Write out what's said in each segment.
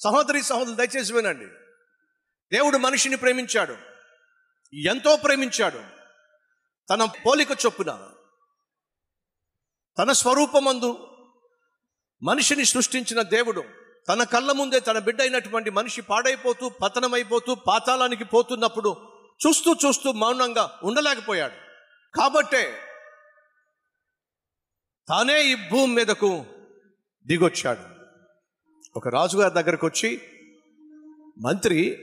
సహోదరి సహోదరులు దయచేసి వినండి. దేవుడు మనిషిని ప్రేమించాడు. ఎంతో ప్రేమించాడు. తన పోలిక చొప్పున తన స్వరూపమందు మనిషిని సృష్టించిన దేవుడు తన కళ్ళ ముందే తన బిడ్డ అయినటువంటి మనిషి పాడైపోతూ పతనమైపోతూ పాతాళానికి పోతున్నప్పుడు చూస్తూ చూస్తూ మౌనంగా ఉండలేకపోయాడు. కాబట్టే తానే ఈ భూమి మీదకు దిగొచ్చాడు. ఒక రాజుగారి దగ్గరకు వచ్చి మంత్రి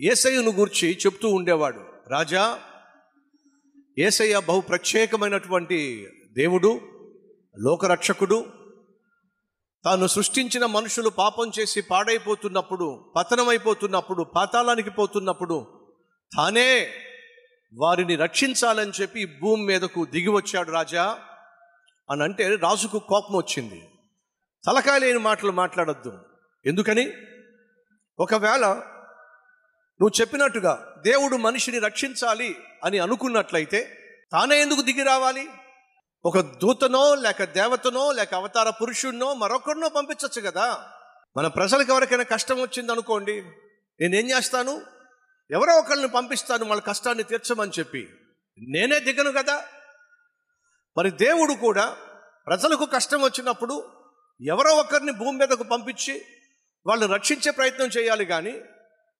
ఏసయ్యను గూర్చి చెప్తూ ఉండేవాడు. రాజా ఏసయ్య బహు ప్రత్యేకమైనటువంటి దేవుడు లోకరక్షకుడు. తాను సృష్టించిన మనుషులు పాపం చేసి పాడైపోతున్నప్పుడు పతనమైపోతున్నప్పుడు పాతాళానికి పోతున్నప్పుడు తానే వారిని రక్షించాలని చెప్పి భూమి మీదకు దిగి వచ్చాడు రాజా. అని అంటే రాజుకు కోపం వచ్చింది తలకాయ లేని మాటలు మాట్లాడొద్దు. ఎందుకని? ఒకవేళ నువ్వు చెప్పినట్టుగా దేవుడు మనిషిని రక్షించాలి అని అనుకున్నట్లయితే తానే ఎందుకు దిగి రావాలి? ఒక దూతనో లేక దేవతనో లేక అవతార పురుషుడినో మరొకరినో పంపించవచ్చు కదా. మన ప్రజలకు ఎవరికైనా కష్టం వచ్చింది అనుకోండి నేనేం చేస్తాను? ఎవరో ఒకరిని పంపిస్తాను వాళ్ళ కష్టాన్ని తీర్చమని చెప్పి. నేనే దిగను కదా. మరి దేవుడు కూడా ప్రజలకు కష్టం వచ్చినప్పుడు ఎవరో ఒకరిని భూమి మీదకు పంపించి వాళ్ళు రక్షించే ప్రయత్నం చేయాలి కానీ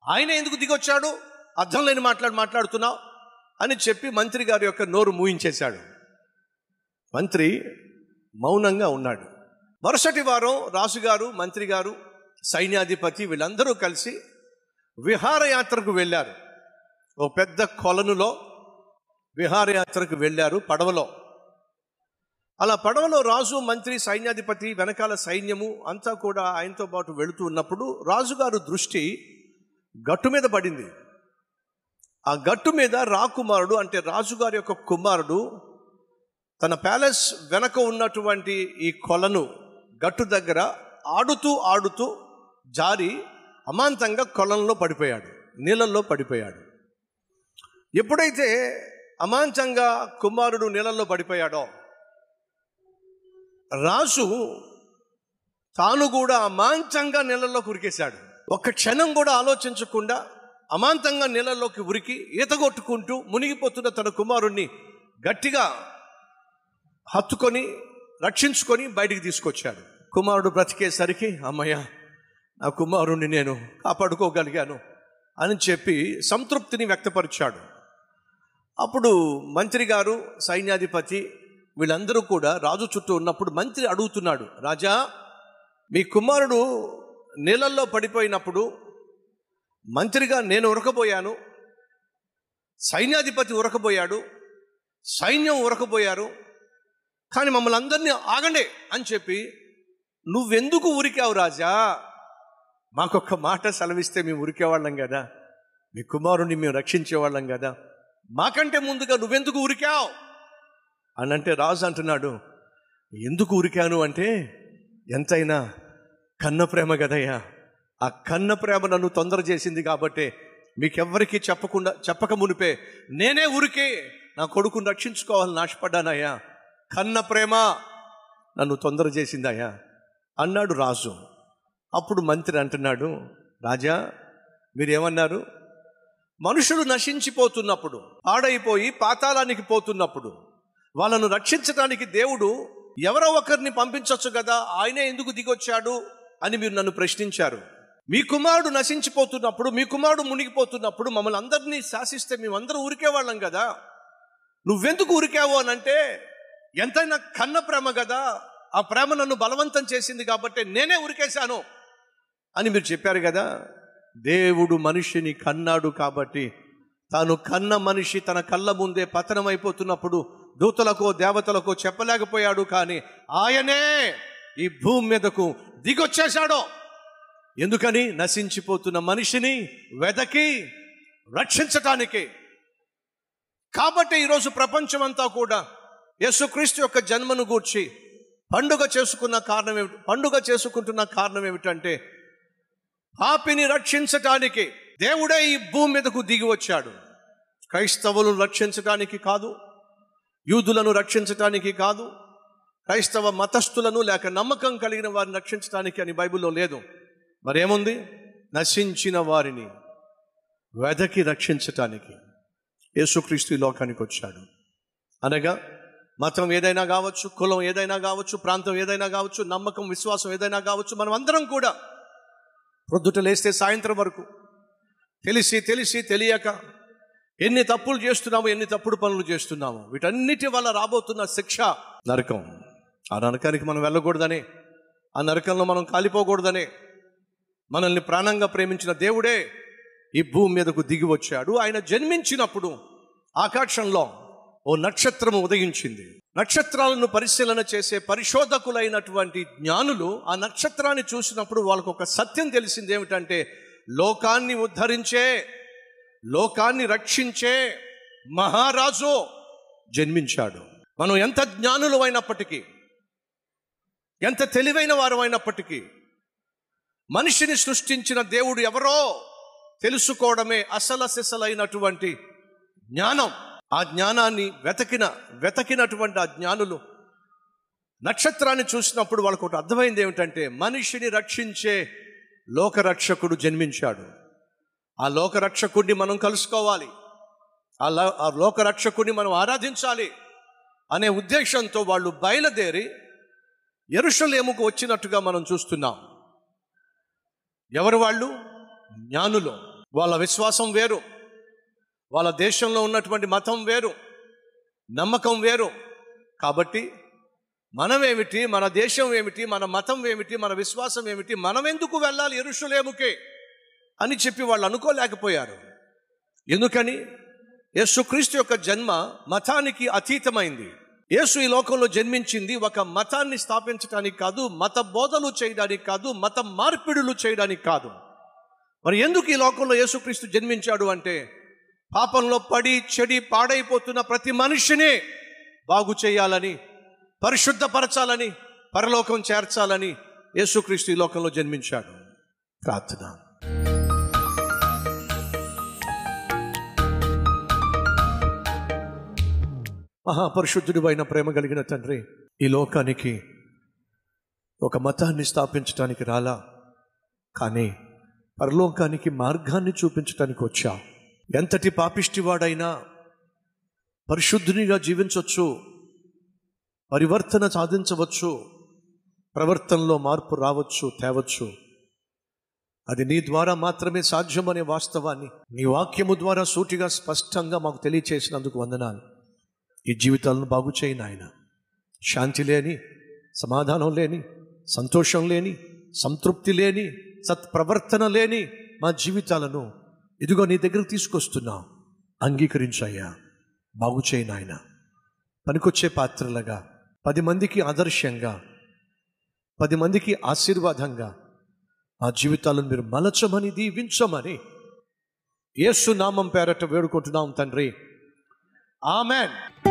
ఆయన ఎందుకు దిగొచ్చాడు? అర్థం లేని మాట్లాడి మాట్లాడుతున్నావు అని చెప్పి మంత్రి గారి యొక్క నోరు మూయించేశాడు. మంత్రి మౌనంగా ఉన్నాడు. మరుసటి వారం రాజుగారు మంత్రి గారు సైన్యాధిపతి వీళ్ళందరూ కలిసి విహారయాత్రకు వెళ్ళారు. ఓ పెద్ద కొలనులో విహారయాత్రకు వెళ్ళారు పడవలో. అలా పడవలో రాజు మంత్రి సైన్యాధిపతి వెనకాల సైన్యము అంతా కూడా ఆయనతో పాటు వెళుతూ ఉన్నప్పుడు రాజుగారు దృష్టి గట్టు మీద పడింది. ఆ గట్టు మీద రాకుమారుడు అంటే రాజుగారి యొక్క కుమారుడు తన ప్యాలెస్ వెనక ఉన్నటువంటి ఈ కొలను గట్టు దగ్గర ఆడుతూ ఆడుతూ జారి అమాంతంగా కొలంలో పడిపోయాడు నీళ్ళల్లో పడిపోయాడు. ఎప్పుడైతే అమాంతంగా కుమారుడు నీళ్ళల్లో పడిపోయాడో రాజు తాను కూడా అమాంతంగా నీళ్ళలో ఉరికేశాడు ఒక్క క్షణం కూడా ఆలోచించకుండా అమాంతంగా నీళ్ళలోకి ఉరికి ఈత కొట్టుకుంటూ మునిగిపోతున్న తన కుమారుణ్ణి గట్టిగా హత్తుకొని రక్షించుకొని బయటికి తీసుకొచ్చాడు. కుమారుడు బ్రతికేసరికి అమ్మయ్య నా కుమారుణ్ణి నేను కాపాడుకోగలిగాను అని చెప్పి సంతృప్తిని వ్యక్తపరిచాడు. అప్పుడు మంత్రి గారు సైన్యాధిపతి వీళ్ళందరూ కూడా రాజు చుట్టూ ఉన్నప్పుడు మంత్రి అడుగుతున్నాడు రాజా మీ కుమారుడు నీళ్ళల్లో పడిపోయినప్పుడు మంత్రిగా నేను ఉరకబోయాను సైన్యాధిపతి ఉరకబోయాడు సైన్యం ఉరకబోయారు కానీ మమ్మల్ని అందరినీ ఆగండి అని చెప్పి నువ్వెందుకు ఉరికావు రాజా? మాకొక్క మాట సెలవిస్తే మేము ఉరికేవాళ్ళం కదా మీ కుమారుని మేము రక్షించేవాళ్ళం కదా మాకంటే ముందుగా నువ్వెందుకు ఉరికావు? అని అంటే రాజు అంటున్నాడు ఎందుకు ఉరికాను అంటే ఎంతైనా కన్న ప్రేమ కదయ్యా. ఆ కన్న ప్రేమ నన్ను తొందర చేసింది కాబట్టి మీకెవ్వరికీ చెప్పకుండా చెప్పక మునిపే నేనే ఉరికే నా కొడుకుని రక్షించుకోవాలని నాశపడ్డానయ్యా. కన్న ప్రేమ నన్ను తొందర చేసిందయ్యా అన్నాడు రాజు. అప్పుడు మంత్రి అంటున్నాడు రాజా మీరేమన్నారు? మనుషులు నశించిపోతున్నప్పుడు పాడైపోయి పాతాళానికి పోతున్నప్పుడు వాళ్ళను రక్షించడానికి దేవుడు ఎవరో ఒకరిని పంపించవచ్చు కదా ఆయనే ఎందుకు దిగొచ్చాడు అని మీరు నన్ను ప్రశ్నించారు. మీ కుమారుడు నశించిపోతున్నప్పుడు మీ కుమారుడు మునిగిపోతున్నప్పుడు మమ్మల్ని అందరినీ శాసిస్తే మేమందరం ఊరికేవాళ్ళం కదా. నువ్వెందుకు ఊరికావు అని అంటే ఎంతైనా కన్న ప్రేమ కదా ఆ ప్రేమ నన్ను బలవంతం చేసింది కాబట్టి నేనే ఉరికేశాను అని మీరు చెప్పారు కదా. దేవుడు మనిషిని కన్నాడు కాబట్టి తాను కన్న మనిషి తన కళ్ళ ముందే పతనమైపోతున్నప్పుడు దూతలకో దేవతలకో చెప్పలేకపోయాడు కానీ ఆయనే ఈ భూమి మీదకు దిగొచ్చేశాడో. ఎందుకని? నశించిపోతున్న మనిషిని వెదకి రక్షించటానికి. కాబట్టి ఈరోజు ప్రపంచమంతా కూడా యేసుక్రీస్తు యొక్క జన్మను గూర్చి పండుగ చేసుకున్న కారణం ఏమిటి? పండుగ చేసుకుంటున్న కారణం ఏమిటంటే పాపిని రక్షించటానికి దేవుడే ఈ భూమి మీదకు దిగి వచ్చాడు. క్రైస్తవులను రక్షించటానికి కాదు యూదులను రక్షించటానికి కాదు క్రైస్తవ మతస్థులను లేక నమ్మకం కలిగిన వారిని రక్షించడానికి అని బైబిల్లో లేదు. మరేముంది? నశించిన వారిని వెదకి రక్షించటానికి. యేసుక్రీస్తు ఈ లోకానికి వచ్చాడు. అనగా మతం ఏదైనా కావచ్చు కులం ఏదైనా కావచ్చు ప్రాంతం ఏదైనా కావచ్చు నమ్మకం విశ్వాసం ఏదైనా కావచ్చు మనం అందరం కూడా ప్రొద్దుట లేస్తే సాయంత్రం వరకు తెలిసి తెలిసి తెలియక ఎన్ని తప్పులు చేస్తున్నాము ఎన్ని తప్పుడు పనులు చేస్తున్నాము వీటన్నిటి వల్ల రాబోతున్న శిక్ష నరకం. ఆ నరకానికి మనం వెళ్ళకూడదనే ఆ నరకంలో మనం కాలిపోకూడదనే మనల్ని ప్రాణంగా ప్రేమించిన దేవుడే ఈ భూమి మీదకు దిగి వచ్చాడు. ఆయన జన్మించినప్పుడు ఆకాశంలో ఓ నక్షత్రం ఉదయించింది. నక్షత్రాలను పరిశీలన చేసే పరిశోధకులైనటువంటి జ్ఞానులు ఆ నక్షత్రాన్ని చూసినప్పుడు వాళ్ళకు ఒక సత్యం తెలిసింది ఏమిటంటే లోకాన్ని ఉద్ధరించే లోకాన్ని రక్షించే మహారాజు జన్మించాడు. మనం ఎంత జ్ఞానులు అయినప్పటికీ ఎంత తెలివైన వారు అయినప్పటికీ మనిషిని సృష్టించిన దేవుడు ఎవరో తెలుసుకోవడమే అసల సిసలైనటువంటి జ్ఞానం. ఆ జ్ఞానాన్ని వెతకిన వెతకినటువంటి ఆ జ్ఞానులు నక్షత్రాన్ని చూసినప్పుడు వాళ్ళకు ఒకటి అర్థమైంది ఏమిటంటే మనిషిని రక్షించే లోకరక్షకుడు జన్మించాడు. ఆ లోకరక్షకుడిని మనం కలుసుకోవాలి. ఆ లో- ఆ లోకరక్షకుడిని మనం ఆరాధించాలి అనే ఉద్దేశంతో వాళ్ళు బయలుదేరి ఎరుషలేముకు వచ్చినట్టుగా మనం చూస్తున్నాం. ఎవరు వాళ్ళు? జ్ఞానులు. వాళ్ళ విశ్వాసం వేరు. వాళ్ళ దేశంలో ఉన్నటువంటి మతం వేరు. నమ్మకం వేరు. కాబట్టి మనమేమిటి? మన దేశం ఏమిటి? మన మతం ఏమిటి? మన విశ్వాసం ఏమిటి? మనం ఎందుకు వెళ్ళాలి ఎరుషులేముకే? అని చెప్పి వాళ్ళు అనుకోలేకపోయారు. ఎందుకని? యేసుక్రీస్తు యొక్క జన్మ మతానికి అతీతమైంది. యేసు ఈ లోకంలో జన్మించింది ఒక మతాన్ని స్థాపించడానికి కాదు మత బోధలు చేయడానికి కాదు మత మార్పిడులు చేయడానికి కాదు. మరి ఎందుకు ఈ లోకంలో యేసుక్రీస్తు జన్మించాడు అంటే పాపంలో పడి చెడి పాడైపోతున్న ప్రతి మనిషిని బాగు చేయాలని పరిశుద్ధపరచాలని పరలోకం చేర్చాలని యేసుక్రీస్తు ఈ లోకంలో జన్మించాడు. ప్రార్థన. మహాపరిశుద్ధుడు అయిన ప్రేమ కలిగిన తండ్రి ఈ లోకానికి ఒక మతాన్ని స్థాపించడానికి రాలా? కానీ పరలోకానికి మార్గాన్ని చూపించడానికి వచ్చా? ఎంతటి పాపిష్టివాడైనా పరిశుద్ధునిగా జీవించవచ్చు పరివర్తన సాధించవచ్చు ప్రవర్తనలో మార్పు రావచ్చు తేవచ్చు. అది నీ ద్వారా మాత్రమే సాధ్యమనే వాస్తవాన్ని నీ వాక్యము ద్వారా సూటిగా స్పష్టంగా మాకు తెలియచేసినందుకు వందనాలు. ఈ జీవితాలను బాగు చేయి నాయన. శాంతి లేని సమాధానం లేని సంతోషం లేని సంతృప్తి లేని సత్ప్రవర్తన లేని మా జీవితాలను ఇదిగో నీ దగ్గర తీసుకొస్తున్నాం. అంగీకరించయ్యా. బాగు చేయి నాయన. పనికొచ్చే పాత్రలుగా పది మందికి ఆదర్శంగా పది మందికి ఆశీర్వాదంగా మా జీవితాలను మీరు మలచమని దీవించమని యేసు నామం పేరట వేడుకుంటున్నాం తండ్రి. ఆమెన్.